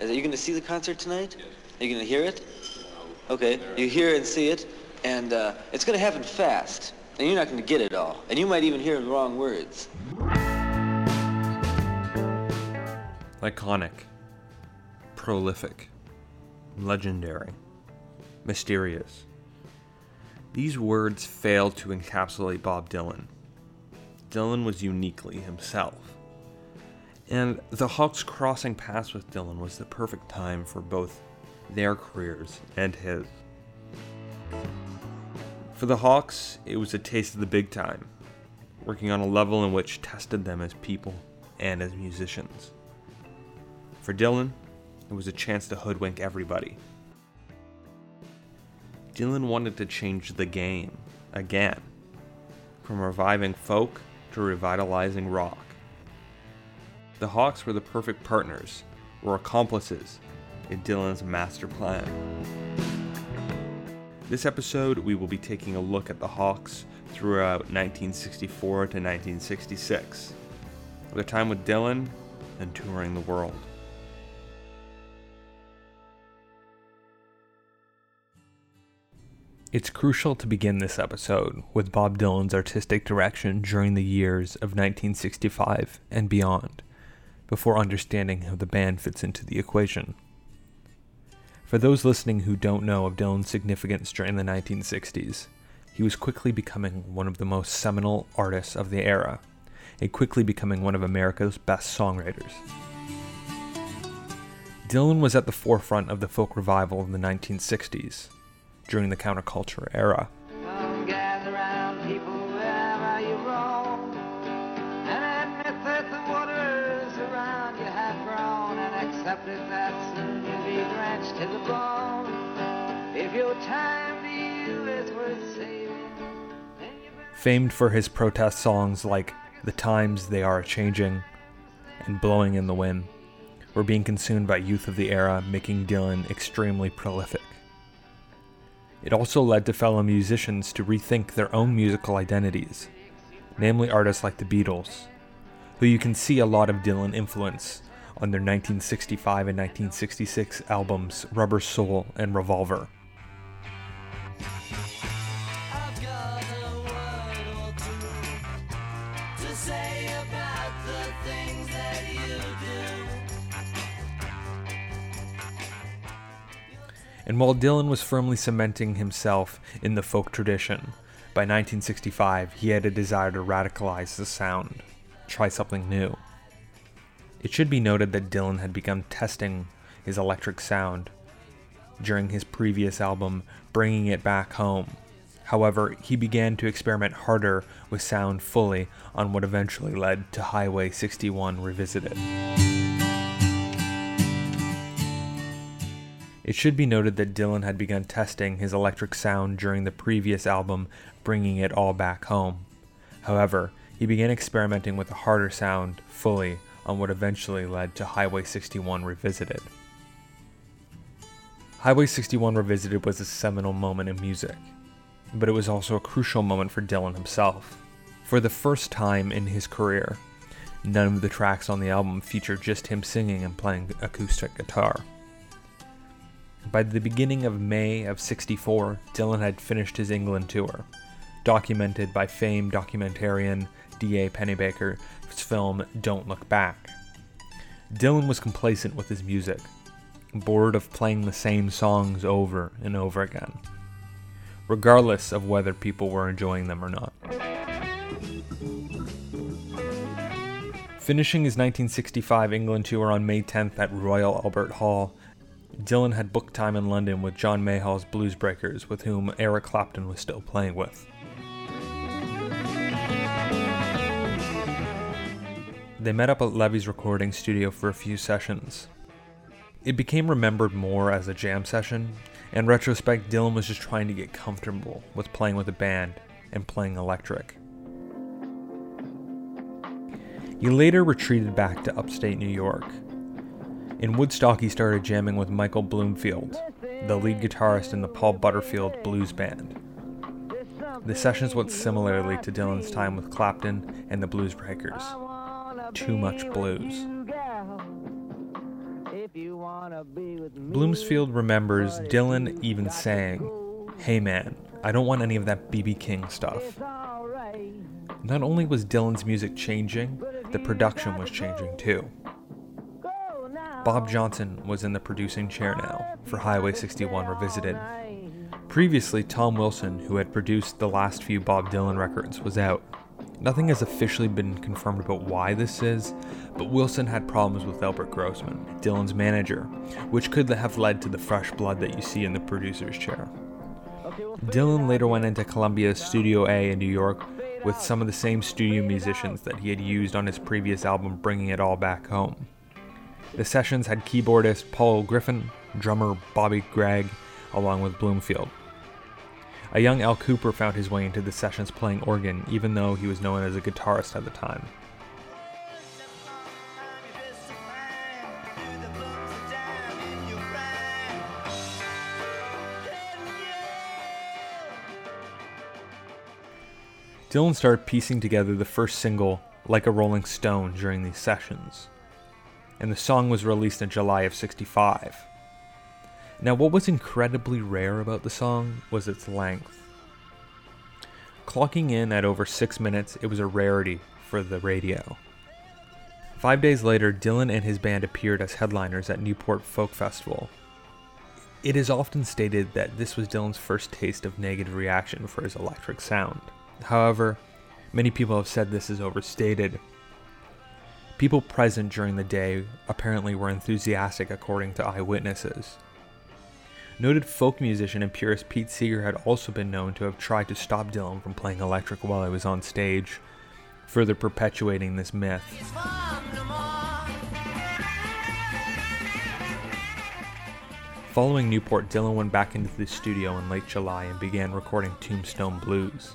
Are you going to see the concert tonight? Are you going to hear it? Okay, you hear and see it, and uh, it's going to happen fast, and you're not going to get it all, and you might even hear the wrong words. Iconic, prolific, legendary, mysterious. These words fail to encapsulate Bob Dylan. Dylan was uniquely himself. And the Hawks crossing paths with Dylan was the perfect time for both their careers and his. For the Hawks, it was a taste of the big time, working on a level in which tested them as people and as musicians. For Dylan, it was a chance to hoodwink everybody. Dylan wanted to change the game again, from reviving folk to revitalizing rock. The Hawks were the perfect partners, or accomplices, in Dylan's master plan. This episode, we will be taking a look at the Hawks throughout 1964 to 1966, their time with Dylan and touring the world. It's crucial to begin this episode with Bob Dylan's artistic direction during the years of 1965 and beyond, before understanding how the band fits into the equation. For those listening who don't know of Dylan's significance during the 1960s, he was quickly becoming one of the most seminal artists of the era, and quickly becoming one of America's best songwriters. Dylan was at the forefront of the folk revival of the 1960s during the counterculture era. Famed for his protest songs like The Times They Are Changing and Blowing in the Wind, were being consumed by youth of the era, making Dylan extremely prolific. It also led to fellow musicians to rethink their own musical identities, namely artists like the Beatles, who you can see a lot of Dylan influence on their 1965 and 1966 albums Rubber Soul and Revolver. And while Dylan was firmly cementing himself in the folk tradition, by 1965 he had a desire to radicalize the sound, try something new. It should be noted that Dylan had begun testing his electric sound during his previous album, Bringing It Back Home. However, he began to experiment harder with sound fully on what eventually led to Highway 61 Revisited. It should be noted that Dylan had begun testing his electric sound during the previous album, Bringing It All Back Home. However, he began experimenting with a harder sound fully on what eventually led to Highway 61 Revisited. Highway 61 Revisited was a seminal moment in music, but it was also a crucial moment for Dylan himself. For the first time in his career, none of the tracks on the album featured just him singing and playing acoustic guitar. By the beginning of May of 64, Dylan had finished his England tour, documented by famed documentarian D.A. Pennebaker's film Don't Look Back. Dylan was complacent with his music, bored of playing the same songs over and over again, regardless of whether people were enjoying them or not. Finishing his 1965 England tour on May 10th at Royal Albert Hall, Dylan had booked time in London with John Mayall's Blues Breakers, with whom Eric Clapton was still playing with. They met up at Levy's recording studio for a few sessions. It became remembered more as a jam session. In retrospect, Dylan was just trying to get comfortable with playing with a band and playing electric. He later retreated back to upstate New York in Woodstock, he started jamming with Michael Bloomfield, the lead guitarist in the Paul Butterfield Blues Band. The sessions went similarly to Dylan's time with Clapton and the Blues Breakers. Too much blues. Bloomfield remembers Dylan even saying, Hey man, I don't want any of that BB King stuff. Not only was Dylan's music changing, the production was changing too. Bob Johnston was in the producing chair now for Highway 61 Revisited. Previously, Tom Wilson, who had produced the last few Bob Dylan records, was out. Nothing has officially been confirmed about why this is, but Wilson had problems with Albert Grossman, Dylan's manager, which could have led to the fresh blood that you see in the producer's chair. Dylan later went into Columbia's Studio A in New York with some of the same studio musicians that he had used on his previous album, Bringing It All Back Home. The sessions had keyboardist Paul Griffin, drummer Bobby Gregg, along with Bloomfield. A young Al Kooper found his way into the sessions playing organ, even though he was known as a guitarist at the time. Dylan started piecing together the first single, Like a Rolling Stone, during these sessions. And the song was released in July of 65. Now, what was incredibly rare about the song was its length. Clocking in at over six minutes, it was a rarity for the radio. Five days later, Dylan and his band appeared as headliners at Newport Folk Festival. It is often stated that this was Dylan's first taste of negative reaction for his electric sound. However, many people have said this is overstated. People present during the day apparently were enthusiastic, according to eyewitnesses. Noted folk musician and purist Pete Seeger had also been known to have tried to stop Dylan from playing electric while he was on stage, further perpetuating this myth. Following Newport, Dylan went back into the studio in late July and began recording Tombstone Blues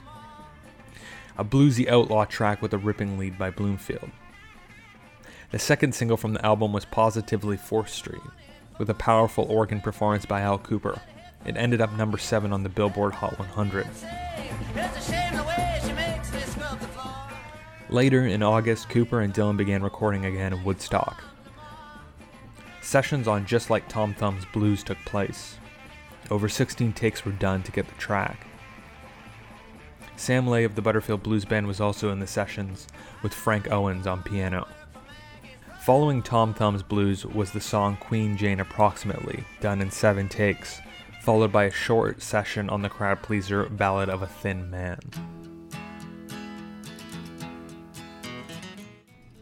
a bluesy outlaw track with a ripping lead by Bloomfield. The second single from the album was Positively 4th Street, with a powerful organ performance by Al Kooper. It ended up number 7 on the Billboard Hot 100. Later in August, Kooper and Dylan began recording again in Woodstock. Sessions on Just Like Tom Thumb's Blues took place. Over 16 takes were done to get the track. Sam Lay of the Butterfield Blues Band was also in the sessions, with Frank Owens on piano. Following Tom Thumb's Blues was the song Queen Jane Approximately, done in seven takes, followed by a short session on the crowd pleaser Ballad of a Thin Man.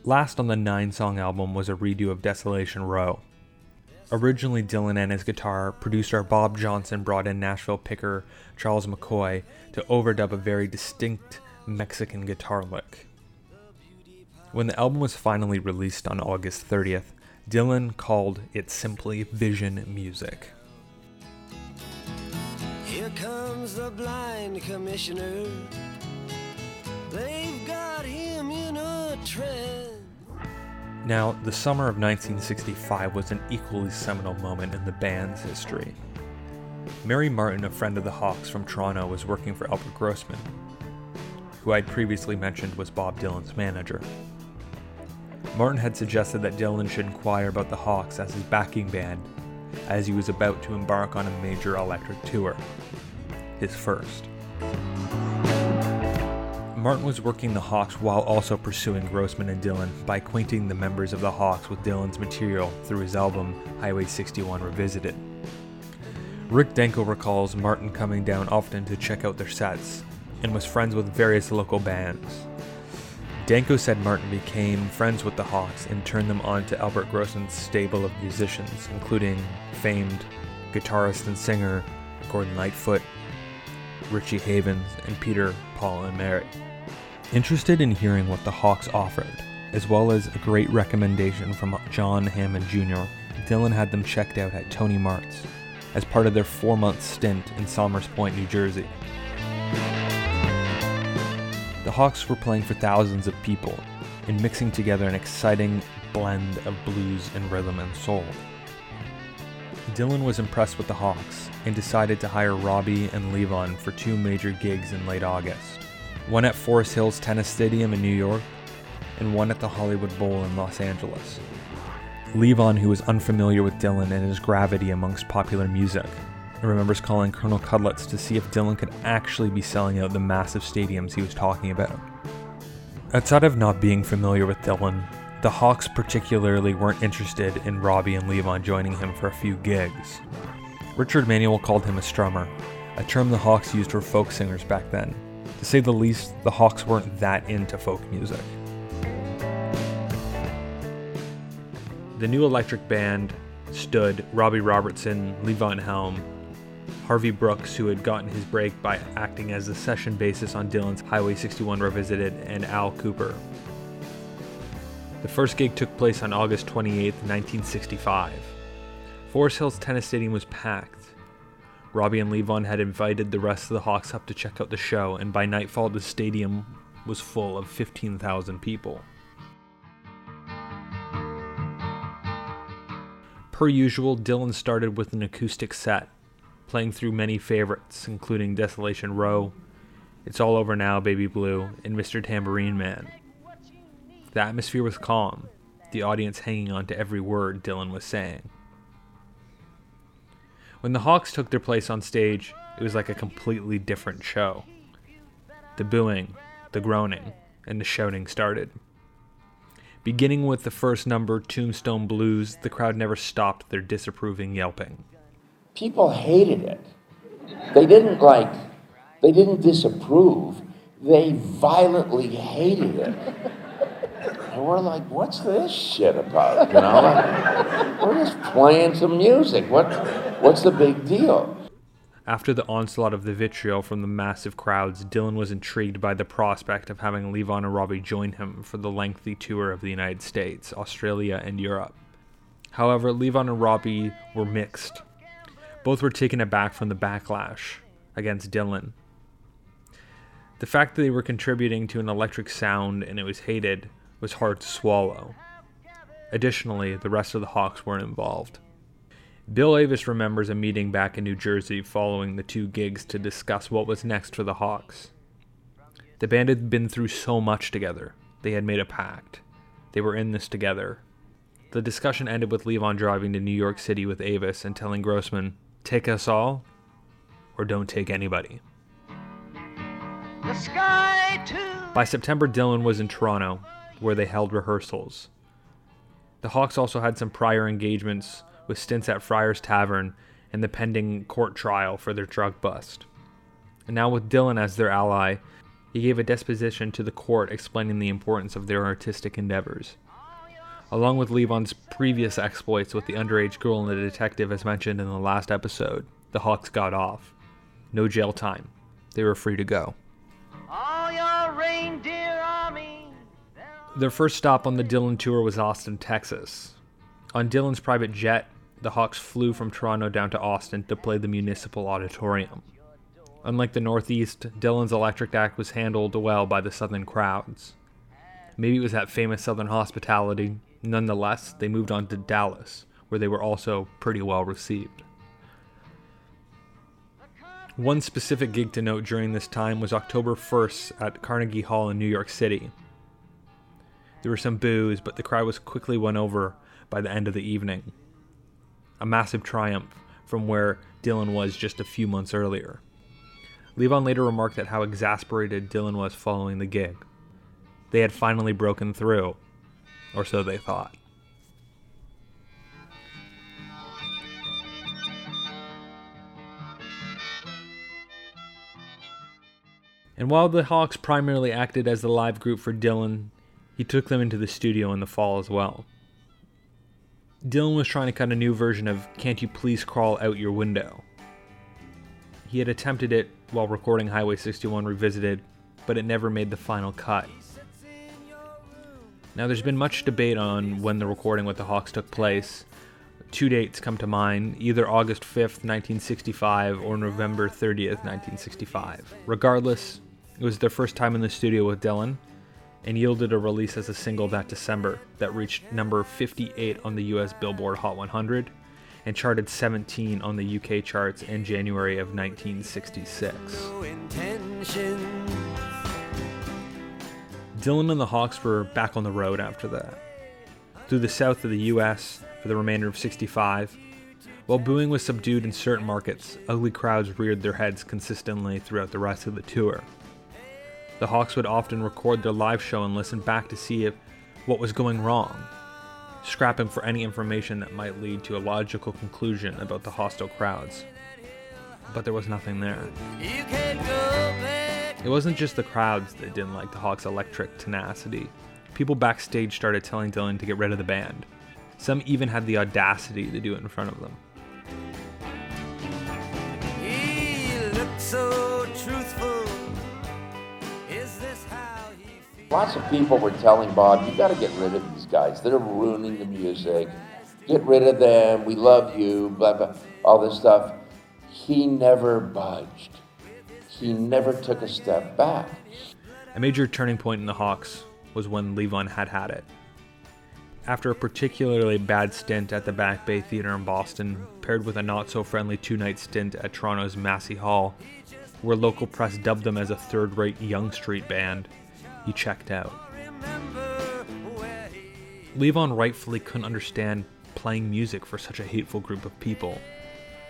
Last on the nine song album was a redo of Desolation Row. Originally, Dylan and his guitar producer Bob Johnston brought in Nashville picker Charles McCoy to overdub a very distinct Mexican guitar lick. When the album was finally released on August 30th, Dylan called it simply Vision Music. Here comes the blind commissioner. They've got him in a trance. Now, the summer of 1965 was an equally seminal moment in the band's history. Mary Martin, a friend of the Hawks from Toronto, was working for Albert Grossman, who I'd previously mentioned was Bob Dylan's manager. Martin had suggested that Dylan should inquire about the Hawks as his backing band, as he was about to embark on a major electric tour, his first. Martin was working the Hawks while also pursuing Grossman and Dylan by acquainting the members of the Hawks with Dylan's material through his album Highway 61 Revisited. Rick Danko recalls Martin coming down often to check out their sets and was friends with various local bands. Danko said Martin became friends with the Hawks and turned them on to Albert Grossman's stable of musicians, including famed guitarist and singer Gordon Lightfoot, Richie Havens, and Peter, Paul, and Mary. Interested in hearing what the Hawks offered, as well as a great recommendation from John Hammond Jr., Dylan had them checked out at Tony Mart's as part of their four month stint in Somers Point, New Jersey. The Hawks were playing for thousands of people and mixing together an exciting blend of blues and rhythm and soul. Dylan was impressed with the Hawks and decided to hire Robbie and Levon for two major gigs in late August one at Forest Hills Tennis Stadium in New York, and one at the Hollywood Bowl in Los Angeles. Levon, who was unfamiliar with Dylan and his gravity amongst popular music, remembers calling Colonel Kudlets to see if Dylan could actually be selling out the massive stadiums he was talking about. Outside of not being familiar with Dylan, the Hawks particularly weren't interested in Robbie and Levon joining him for a few gigs. Richard Manuel called him a strummer, a term the Hawks used for folk singers back then. To say the least, the Hawks weren't that into folk music. The new electric band stood Robbie Robertson, Levon Helm, Harvey Brooks, who had gotten his break by acting as the session bassist on Dylan's Highway 61 Revisited, and Al Kooper. The first gig took place on August 28, 1965. Forest Hills Tennis Stadium was packed. Robbie and Levon had invited the rest of the Hawks up to check out the show, and by nightfall, the stadium was full of 15,000 people. Per usual, Dylan started with an acoustic set, playing through many favorites, including Desolation Row, It's All Over Now, Baby Blue, and Mr. Tambourine Man. The atmosphere was calm, the audience hanging on to every word Dylan was saying. When the Hawks took their place on stage, it was like a completely different show. The booing, the groaning, and the shouting started. Beginning with the first number, Tombstone Blues, the crowd never stopped their disapproving yelping. People hated it. They didn't like, they didn't disapprove, they violently hated it. And we're like, what's this shit about? You know, we're just playing some music. What, what's the big deal? After the onslaught of the vitriol from the massive crowds, Dylan was intrigued by the prospect of having Levon and Robbie join him for the lengthy tour of the United States, Australia, and Europe. However, Levon and Robbie were mixed. Both were taken aback from the backlash against Dylan. The fact that they were contributing to an electric sound and it was hated was hard to swallow. Additionally, the rest of the Hawks weren't involved. Bill Avis remembers a meeting back in New Jersey following the two gigs to discuss what was next for the Hawks. The band had been through so much together, they had made a pact. They were in this together. The discussion ended with Levon driving to New York City with Avis and telling Grossman, Take us all, or don't take anybody. By September, Dylan was in Toronto, where they held rehearsals. The Hawks also had some prior engagements with stints at Friar's Tavern and the pending court trial for their drug bust. And now, with Dylan as their ally, he gave a disposition to the court explaining the importance of their artistic endeavors. Along with Levon's previous exploits with the underage girl and the detective, as mentioned in the last episode, the Hawks got off. No jail time. They were free to go. Their first stop on the Dylan tour was Austin, Texas. On Dylan's private jet, the Hawks flew from Toronto down to Austin to play the Municipal Auditorium. Unlike the Northeast, Dylan's electric act was handled well by the Southern crowds. Maybe it was that famous Southern hospitality. Nonetheless, they moved on to Dallas, where they were also pretty well received. One specific gig to note during this time was October 1st at Carnegie Hall in New York City. There were some boos, but the crowd was quickly won over by the end of the evening. A massive triumph from where Dylan was just a few months earlier. Levon later remarked at how exasperated Dylan was following the gig. They had finally broken through, or so they thought. And while the Hawks primarily acted as the live group for Dylan, he took them into the studio in the fall as well. Dylan was trying to cut a new version of Can't You Please Crawl Out Your Window. He had attempted it while recording Highway 61 Revisited, but it never made the final cut. Now, there's been much debate on when the recording with the Hawks took place. Two dates come to mind either August 5th, 1965, or November 30th, 1965. Regardless, it was their first time in the studio with Dylan, and yielded a release as a single that December that reached number 58 on the US Billboard Hot 100 and charted 17 on the UK charts in January of 1966. Dylan and the Hawks were back on the road after that. through the south of the US for the remainder of 65. While booing was subdued in certain markets, ugly crowds reared their heads consistently throughout the rest of the tour. The Hawks would often record their live show and listen back to see if what was going wrong, scrapping for any information that might lead to a logical conclusion about the hostile crowds. But there was nothing there. It wasn't just the crowds that didn't like the Hawks' electric tenacity. People backstage started telling Dylan to get rid of the band. Some even had the audacity to do it in front of them. So Lots of people were telling Bob, you got to get rid of these guys. They're ruining the music. Get rid of them. We love you. Blah blah. All this stuff. He never budged. He never took a step back. A major turning point in the Hawks was when Levon had had it. After a particularly bad stint at the Back Bay Theatre in Boston, paired with a not so friendly two night stint at Toronto's Massey Hall, where local press dubbed them as a third rate Yonge Street band, he checked out. Levon rightfully couldn't understand playing music for such a hateful group of people,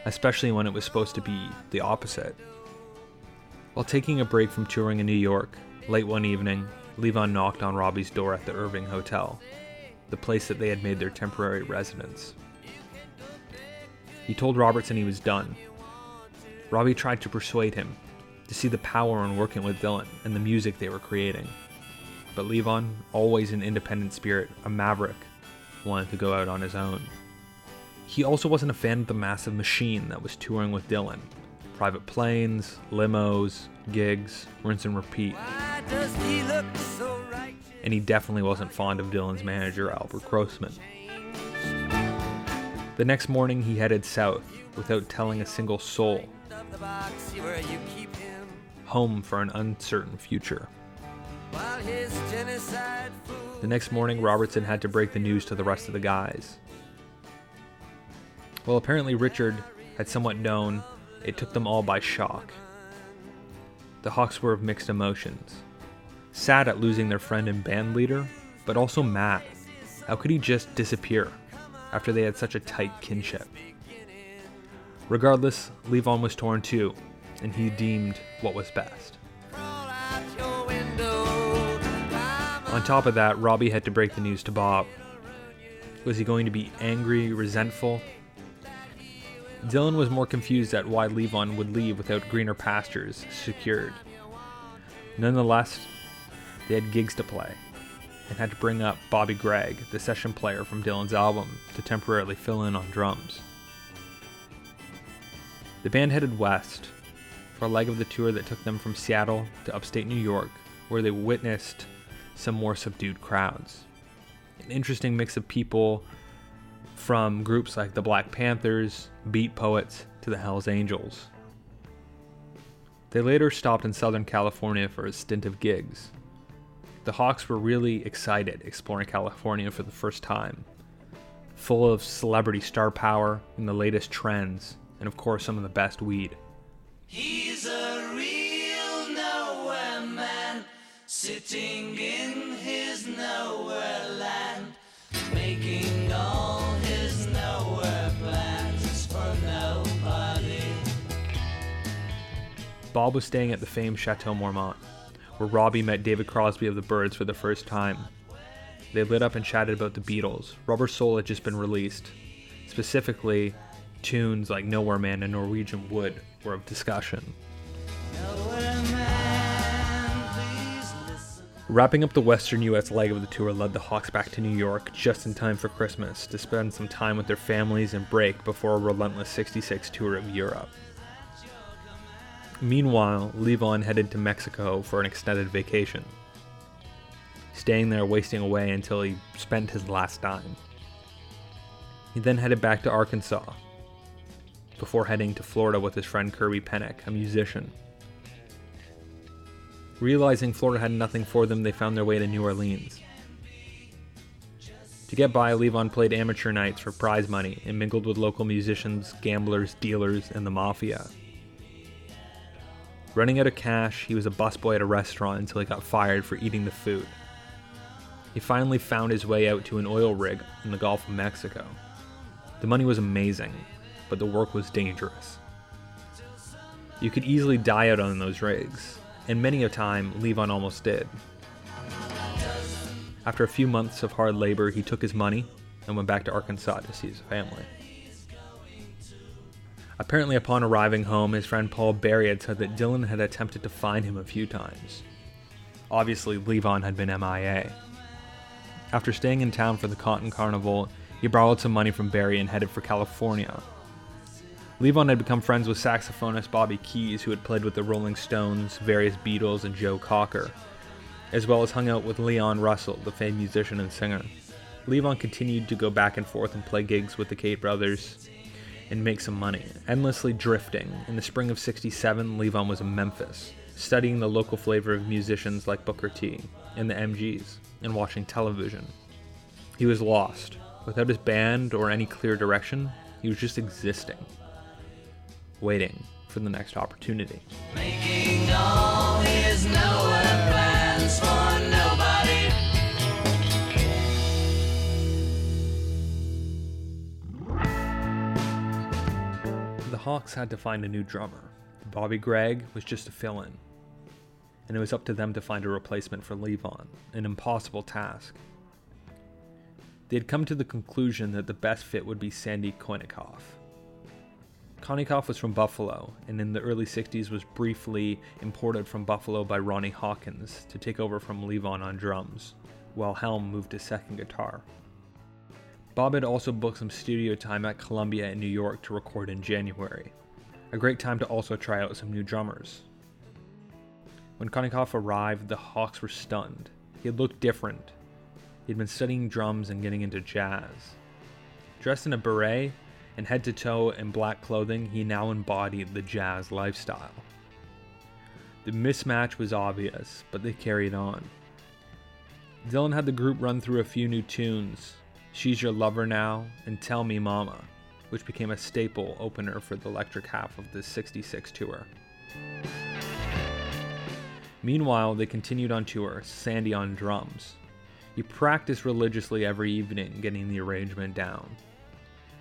especially when it was supposed to be the opposite. While taking a break from touring in New York, late one evening, Levon knocked on Robbie's door at the Irving Hotel, the place that they had made their temporary residence. He told Robertson he was done. Robbie tried to persuade him to see the power in working with Dylan and the music they were creating. But Levon, always an independent spirit, a maverick, wanted to go out on his own. He also wasn't a fan of the massive machine that was touring with Dylan. Private planes, limos, gigs, rinse and repeat. He so and he definitely wasn't fond of Dylan's manager, Albert Grossman. The next morning, he headed south without telling a single soul. Home for an uncertain future. The next morning, Robertson had to break the news to the rest of the guys. Well, apparently, Richard had somewhat known, it took them all by shock. The Hawks were of mixed emotions. Sad at losing their friend and band leader, but also mad. How could he just disappear after they had such a tight kinship? Regardless, Levon was torn too, and he deemed what was best. On top of that, Robbie had to break the news to Bob. Was he going to be angry, resentful? Dylan was more confused at why Levon would leave without greener pastures secured. Nonetheless, they had gigs to play and had to bring up Bobby Gregg, the session player from Dylan's album, to temporarily fill in on drums. The band headed west for a leg of the tour that took them from Seattle to upstate New York, where they witnessed some more subdued crowds. An interesting mix of people from groups like the Black Panthers, Beat Poets, to the Hells Angels. They later stopped in Southern California for a stint of gigs. The Hawks were really excited exploring California for the first time, full of celebrity star power and the latest trends, and of course, some of the best weed. He's a real nowhere man, sitting Bob was staying at the famed Chateau Marmont, where Robbie met David Crosby of the Byrds for the first time. They lit up and chatted about the Beatles. Rubber Soul had just been released. Specifically, tunes like Nowhere Man and Norwegian Wood were of discussion. Wrapping up the western US leg of the tour led the Hawks back to New York just in time for Christmas to spend some time with their families and break before a relentless 66 tour of Europe. Meanwhile, Levon headed to Mexico for an extended vacation, staying there wasting away until he spent his last dime. He then headed back to Arkansas, before heading to Florida with his friend Kirby Pennock, a musician. Realizing Florida had nothing for them, they found their way to New Orleans. To get by, Levon played amateur nights for prize money and mingled with local musicians, gamblers, dealers, and the mafia. Running out of cash, he was a busboy at a restaurant until he got fired for eating the food. he finally found his way out to an oil rig in the Gulf of Mexico. The money was amazing, but the work was dangerous. You could easily die out on those rigs, and many a time Levon almost did. After a few months of hard labor, he took his money and went back to Arkansas to see his family. Apparently, upon arriving home, his friend Paul Barry had said that Dylan had attempted to find him a few times. Obviously, Levon had been MIA. After staying in town for the Cotton Carnival, he borrowed some money from Barry and headed for California. Levon had become friends with saxophonist Bobby Keys, who had played with the Rolling Stones, various Beatles, and Joe Cocker, as well as hung out with Leon Russell, the famed musician and singer. Levon continued to go back and forth and play gigs with the Cate brothers, and make some money, endlessly drifting. In the spring of 67, Levon was in Memphis, studying the local flavor of musicians like Booker T and the MGs, and watching television. He was lost. Without his band or any clear direction, he was just existing, waiting for the next opportunity. Hawks had to find a new drummer. Bobby Gregg was just a fill in. And it was up to them to find a replacement for Levon, an impossible task. They had come to the conclusion that the best fit would be Sandy Konikoff. Konikoff was from Buffalo, and in the early 60s was briefly imported from Buffalo by Ronnie Hawkins to take over from Levon on drums, while Helm moved to second guitar. Bob had also booked some studio time at Columbia in New York to record in January. A great time to also try out some new drummers. When Konikoff arrived, the Hawks were stunned. He had looked different. He had been studying drums and getting into jazz. Dressed in a beret and head to toe in black clothing, he now embodied the jazz lifestyle. The mismatch was obvious, but they carried on. Dylan had the group run through a few new tunes, She's Your Lover Now, and Tell Me Mama, which became a staple opener for the electric half of the 66 tour. Meanwhile, they continued on tour, Sandy on drums. He practiced religiously every evening, getting the arrangement down.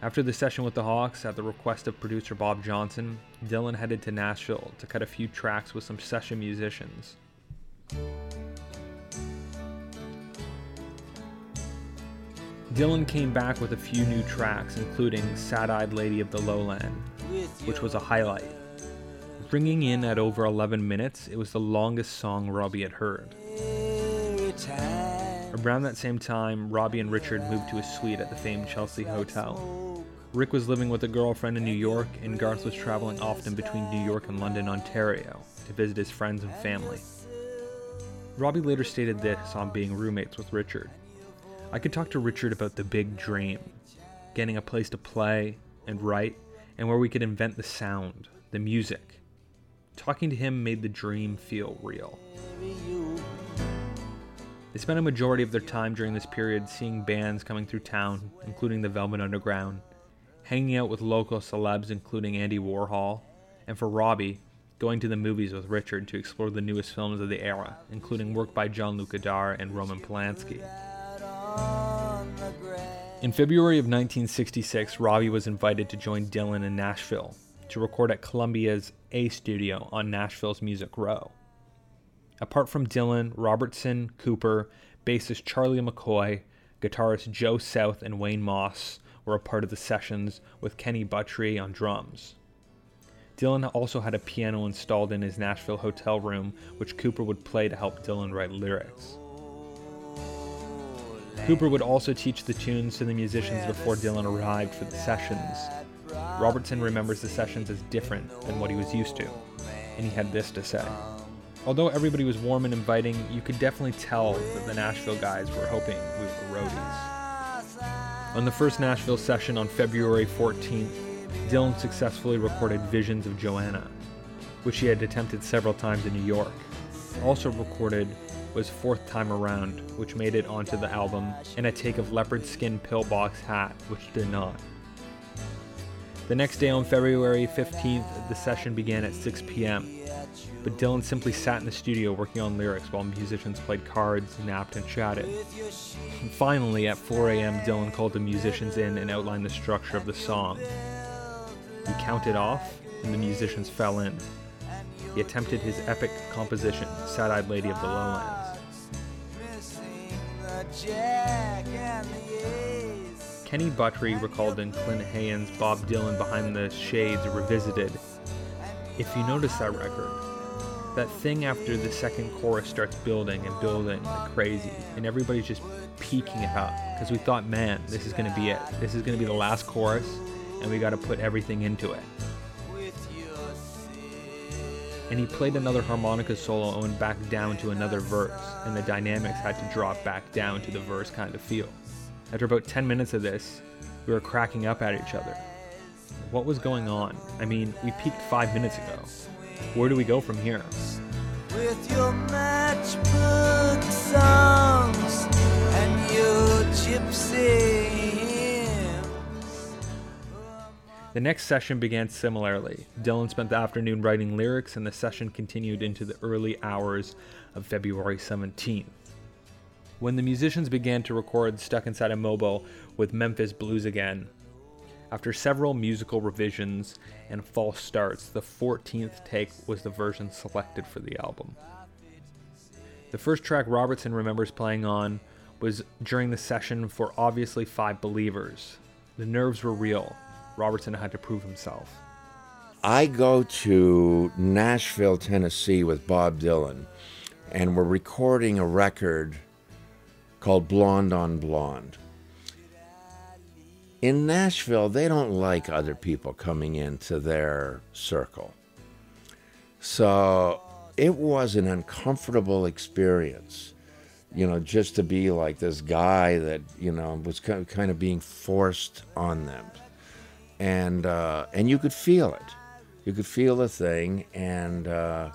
After the session with the Hawks, at the request of producer Bob Johnston, Dylan headed to Nashville to cut a few tracks with some session musicians. Dylan came back with a few new tracks, including Sad Eyed Lady of the Lowland, which was a highlight. Bringing in at over 11 minutes, it was the longest song Robbie had heard. Around that same time, Robbie and Richard moved to a suite at the famed Chelsea Hotel. Rick was living with a girlfriend in New York, and Garth was traveling often between New York and London, Ontario, to visit his friends and family. Robbie later stated this on being roommates with Richard. I could talk to Richard about the big dream, getting a place to play and write, and where we could invent the sound, the music. Talking to him made the dream feel real. They spent a majority of their time during this period seeing bands coming through town, including the Velvet Underground, hanging out with local celebs, including Andy Warhol, and for Robbie, going to the movies with Richard to explore the newest films of the era, including work by Jean-Luc Godard and Roman Polanski. In February of 1966, Robbie was invited to join Dylan in Nashville to record at Columbia's A Studio on Nashville's Music Row. Apart from Dylan, Robertson, Kooper, bassist Charlie McCoy, guitarist Joe South, and Wayne Moss were a part of the sessions with Kenny Buttrey on drums. Dylan also had a piano installed in his Nashville hotel room, which Kooper would play to help Dylan write lyrics. Kooper would also teach the tunes to the musicians before Dylan arrived for the sessions. Robertson remembers the sessions as different than what he was used to, and he had this to say. Although everybody was warm and inviting, you could definitely tell that the Nashville guys were hoping we were roadies. On the first Nashville session on February 14th, Dylan successfully recorded Visions of Johanna, which he had attempted several times in New York. Also recorded was Fourth Time Around, which made it onto the album, and a take of Leopard Skin Pillbox Hat, which did not. The next day, on February 15th, the session began at 6 p.m. But Dylan simply sat in the studio working on lyrics while musicians played cards, napped, and chatted. Finally, at 4 a.m., Dylan called the musicians in and outlined the structure of the song. He counted off, and the musicians fell in. He attempted his epic composition, Sad Eyed Lady of the Lowlands. Kenny Buttrey recalled in Clinton Heylin's Bob Dylan Behind the Shades Revisited. If you notice that record, that thing after the second chorus starts building and building like crazy, and everybody's just peaking it up because we thought, man, this is going to be it. This is going to be the last chorus, and we got to put everything into it. And he played another harmonica solo and went back down to another verse, and the dynamics had to drop back down to the verse kind of feel. After about 10 minutes of this, we were cracking up at each other. What was going on? I mean, we peaked five minutes ago. Where do we go from here? With your matchbook songs and your gypsy The next session began similarly. Dylan spent the afternoon writing lyrics, and the session continued into the early hours of February 17th when the musicians began to record Stuck Inside a Mobile with Memphis Blues again. After several musical revisions and false starts, the 14th take was the version selected for the album. The first track Robertson remembers playing on was during the session for Obviously Five Believers. The nerves were real. Robertson had to prove himself. I go to Nashville, Tennessee with Bob Dylan, and we're recording a record called Blonde on Blonde. In Nashville, they don't like other people coming into their circle. So it was an uncomfortable experience, you know, just to be like this guy that, you know, was kind of being forced on them. And, uh, and you could feel it. You could feel the thing. And, uh,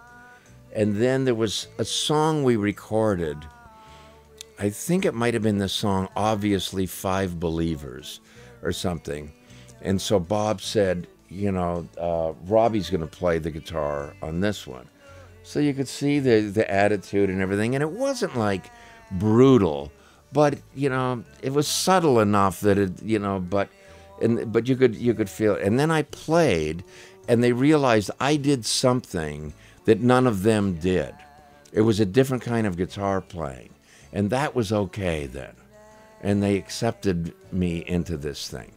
and then there was a song we recorded I think it might have been the song Obviously Five Believers or something. And so Bob said, you know, uh, Robbie's going to play the guitar on this one. So you could see the, the attitude and everything. And it wasn't like brutal, but, you know, it was subtle enough that it, you know, but. And, but you could you could feel it. And then I played, and they realized I did something that none of them did. It was a different kind of guitar playing. And that was okay then. And they accepted me into this thing.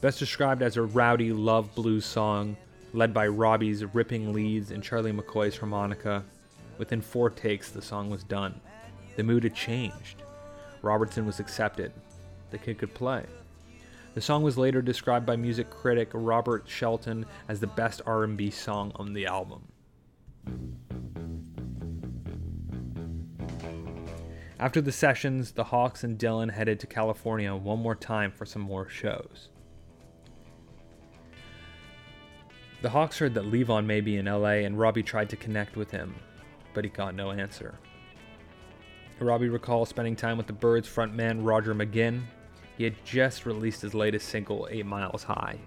Best described as a rowdy love blues song, led by Robbie's ripping leads and Charlie McCoy's harmonica. Within four takes, the song was done. The mood had changed. Robertson was accepted. The kid could play. The song was later described by music critic Robert Shelton as the best R&B song on the album. After the sessions, the Hawks and Dylan headed to California one more time for some more shows. The Hawks heard that Levon may be in LA and Robbie tried to connect with him, but he got no answer. Robbie recalls spending time with the Byrds frontman Roger McGuinn. He had just released his latest single, 8 Miles High,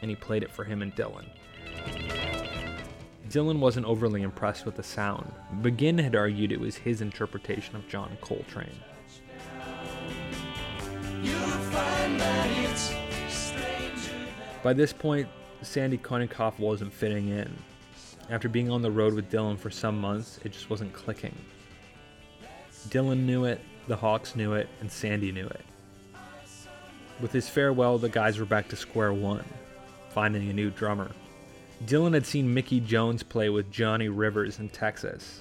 and he played it for him and Dylan. Dylan wasn't overly impressed with the sound. McGuinn had argued it was his interpretation of John Coltrane. By this point, Sandy Konikoff wasn't fitting in. After being on the road with Dylan for some months, it just wasn't clicking. Dylan knew it, the Hawks knew it, and Sandy knew it. With his farewell, the guys were back to square one, finding a new drummer. Dylan had seen Mickey Jones play with Johnny Rivers in Texas,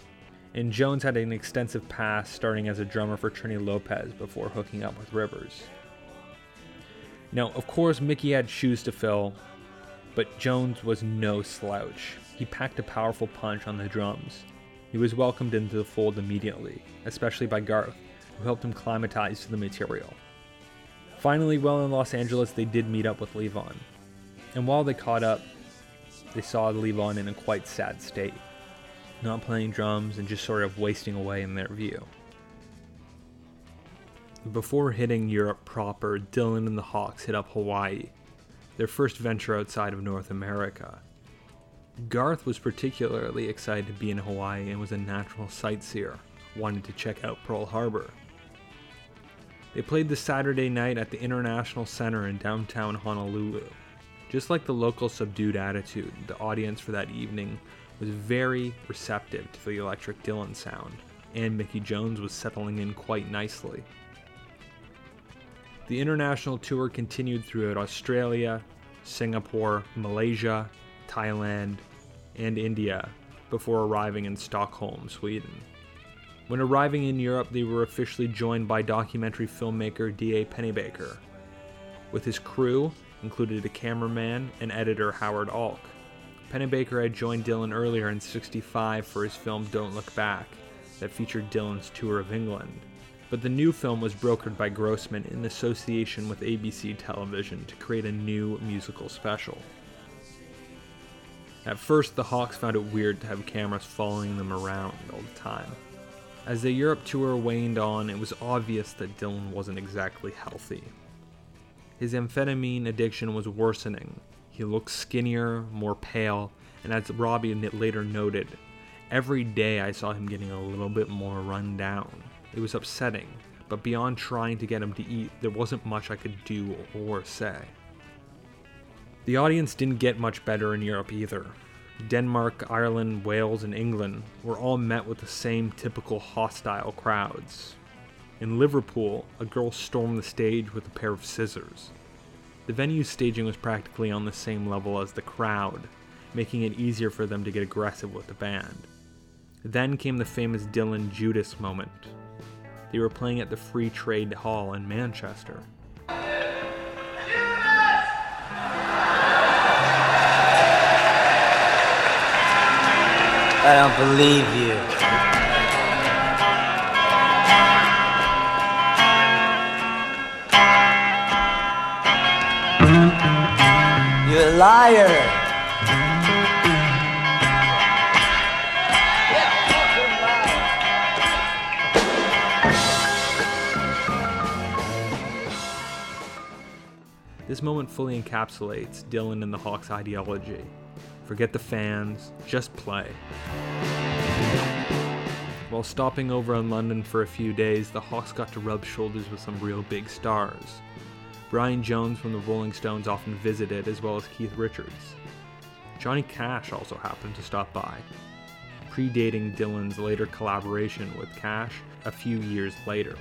and Jones had an extensive past starting as a drummer for Trini Lopez before hooking up with Rivers. Now, of course, Mickey had shoes to fill, but Jones was no slouch. He packed a powerful punch on the drums. He was welcomed into the fold immediately, especially by Garth, who helped him climatize to the material. Finally, while in Los Angeles, they did meet up with Levon. And while they caught up, they saw Levon in a quite sad state, not playing drums and just sort of wasting away in their view. Before hitting Europe proper, Dylan and the Hawks hit up Hawaii. their first venture outside of North America. Garth was particularly excited to be in Hawaii and was a natural sightseer, wanted to check out Pearl Harbor. They played the Saturday night at the International Center in downtown Honolulu. Just like the local subdued attitude, the audience for that evening was very receptive to the Electric Dylan sound, and Mickey Jones was settling in quite nicely. The international tour continued throughout Australia, Singapore, Malaysia, Thailand, and India before arriving in Stockholm, Sweden. When arriving in Europe, they were officially joined by documentary filmmaker D.A. Pennebaker. With his crew, included a cameraman and editor Howard Alk. Pennebaker had joined Dylan earlier in 65 for his film Don't Look Back, that featured Dylan's tour of England. But the new film was brokered by Grossman in association with ABC Television to create a new musical special. At first, the Hawks found it weird to have cameras following them around all the time. As the Europe tour waned on, it was obvious that Dylan wasn't exactly healthy. His amphetamine addiction was worsening. He looked skinnier, more pale, and as Robbie later noted, every day I saw him getting a little bit more run down. It was upsetting, but beyond trying to get him to eat, there wasn't much I could do or say. The audience didn't get much better in Europe either. Denmark, Ireland, Wales, and England were all met with the same typical hostile crowds. In Liverpool, a girl stormed the stage with a pair of scissors. The venue's staging was practically on the same level as the crowd, making it easier for them to get aggressive with the band. Then came the famous Dylan Judas moment. They were playing at the Free Trade Hall in Manchester. I don't believe you. You're a liar. This moment fully encapsulates Dylan and the Hawks' ideology. Forget the fans, just play. While stopping over in London for a few days, the Hawks got to rub shoulders with some real big stars. Brian Jones from the Rolling Stones often visited, as well as Keith Richards. Johnny Cash also happened to stop by, predating Dylan's later collaboration with Cash a few years later.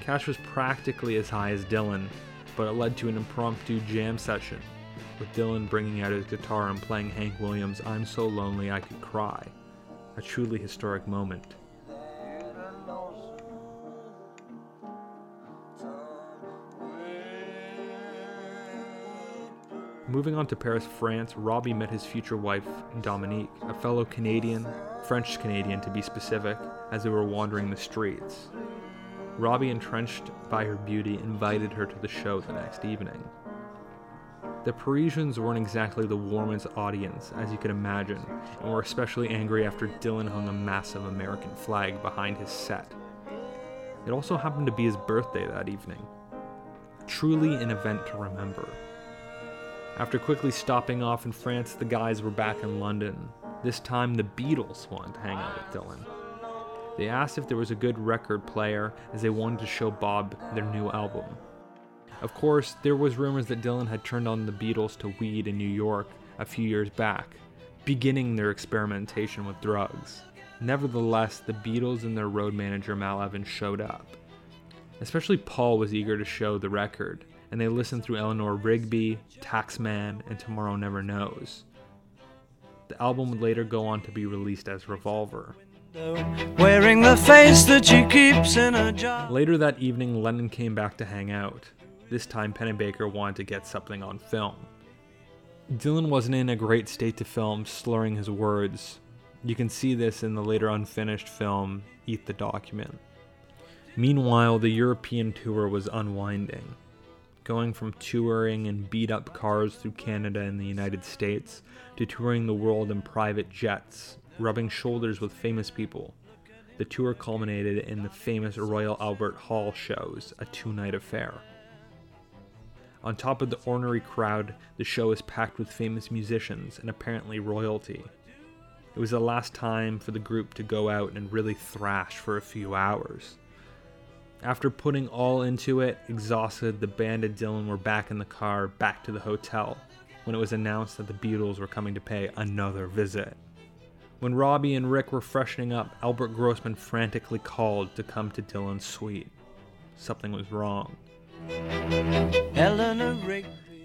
Cash was practically as high as Dylan, but it led to an impromptu jam session with Dylan bringing out his guitar and playing Hank Williams' I'm So Lonely I Could Cry, a truly historic moment. Moving on to Paris, France, Robbie met his future wife, Dominique, a fellow Canadian, French Canadian to be specific, as they were wandering the streets. Robbie, entrenched by her beauty, invited her to the show the next evening. The Parisians weren't exactly the warmest audience, as you could imagine, and were especially angry after Dylan hung a massive American flag behind his set. It also happened to be his birthday that evening. Truly an event to remember. After quickly stopping off in France, the guys were back in London. This time, the Beatles wanted to hang out with Dylan. They asked if there was a good record player, as they wanted to show Bob their new album. Of course, there was rumors that Dylan had turned on the Beatles to weed in New York a few years back, beginning their experimentation with drugs. Nevertheless, the Beatles and their road manager Mal Evans showed up. Especially Paul was eager to show the record, and they listened through Eleanor Rigby, Taxman, and Tomorrow Never Knows. The album would later go on to be released as Revolver. Wearing the face that she keeps in a jar. Later that evening, Lennon came back to hang out. This time, Pennebaker wanted to get something on film. Dylan wasn't in a great state to film, slurring his words. You can see this in the later unfinished film, Eat the Document. Meanwhile, the European tour was unwinding. Going from touring in beat up cars through Canada and the United States to touring the world in private jets, rubbing shoulders with famous people. The tour culminated in the famous Royal Albert Hall shows, a two night affair. On top of the ornery crowd, the show is packed with famous musicians and apparently royalty. It was the last time for the group to go out and really thrash for a few hours. After putting all into it, exhausted, the band and Dylan were back in the car, back to the hotel, when it was announced that the Beatles were coming to pay another visit. When Robbie and Rick were freshening up, Albert Grossman frantically called to come to Dylan's suite. Something was wrong.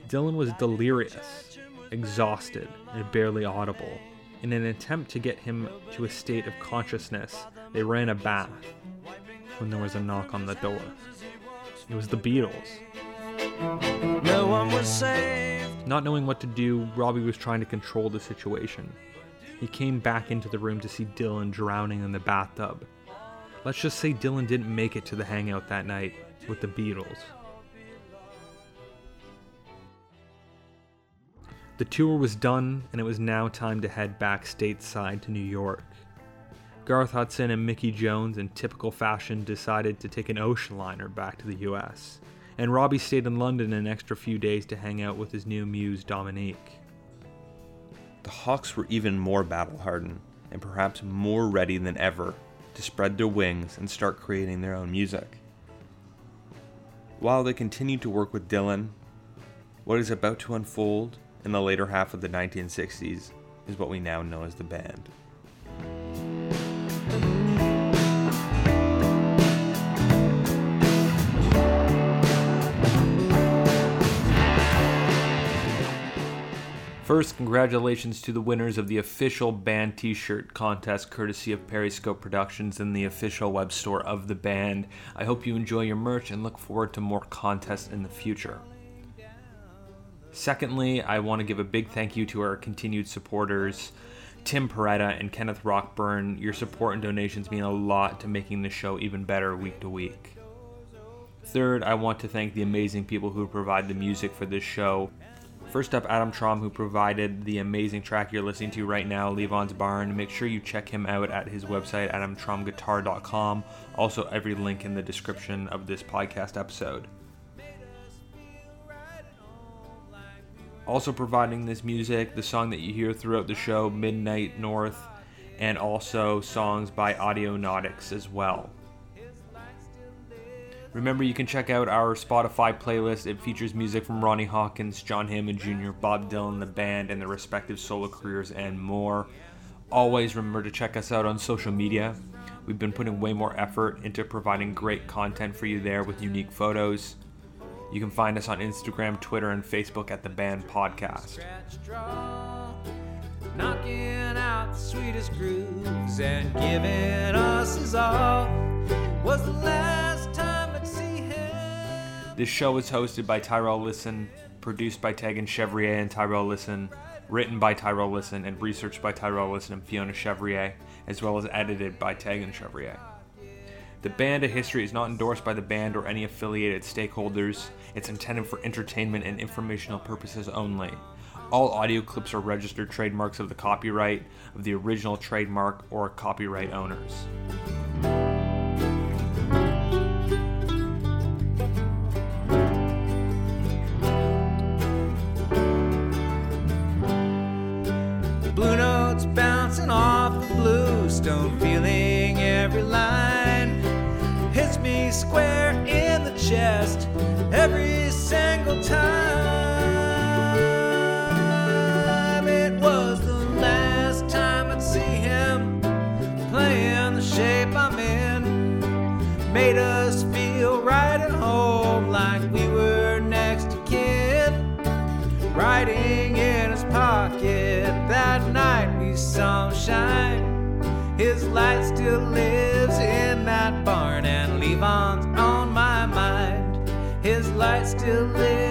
Dylan was delirious, exhausted, and barely audible. In an attempt to get him to a state of consciousness, they ran a bath when there was a knock on the door. It was the Beatles. No one was saved. Not knowing what to do, Robbie was trying to control the situation. He came back into the room to see Dylan drowning in the bathtub. Let's just say Dylan didn't make it to the hangout that night with the Beatles. The tour was done, and it was now time to head back stateside to New York. Garth Hudson and Mickey Jones, in typical fashion, decided to take an ocean liner back to the US, and Robbie stayed in London an extra few days to hang out with his new muse, Dominique. The Hawks were even more battle hardened, and perhaps more ready than ever to spread their wings and start creating their own music. While they continued to work with Dylan, what is about to unfold in the later half of the 1960s is what we now know as the band. First, congratulations to the winners of the official band t shirt contest courtesy of Periscope Productions and the official web store of the band. I hope you enjoy your merch and look forward to more contests in the future. Secondly, I want to give a big thank you to our continued supporters, Tim Peretta and Kenneth Rockburn. Your support and donations mean a lot to making the show even better week to week. Third, I want to thank the amazing people who provide the music for this show. First up, Adam Traum, who provided the amazing track you're listening to right now, Levon's Barn. Make sure you check him out at his website, adamtraumguitar.com. Also, every link in the description of this podcast episode. Also, providing this music, the song that you hear throughout the show, Midnight North, and also songs by Audionautics as well. Remember, you can check out our Spotify playlist. It features music from Ronnie Hawkins, John Hammond Jr., Bob Dylan, the band, and their respective solo careers, and more. Always remember to check us out on social media. We've been putting way more effort into providing great content for you there with unique photos. You can find us on Instagram, Twitter, and Facebook at the Band Podcast. Knocking out the sweetest grooves and giving us his all was the last time. This show is hosted by Tyrell Listen, produced by Tegan Chevrier and Tyrell Listen, written by Tyrell Listen, and researched by Tyrell Listen and Fiona Chevrier, as well as edited by Tegan Chevrier. The Band: A History is not endorsed by the band or any affiliated stakeholders. It's intended for entertainment and informational purposes only. All audio clips are registered trademarks of the copyright of the original trademark or copyright owners. Blue notes bouncing off the bluestone, feeling every line. Light still lives in that barn, and Levon's on my mind. His light still lives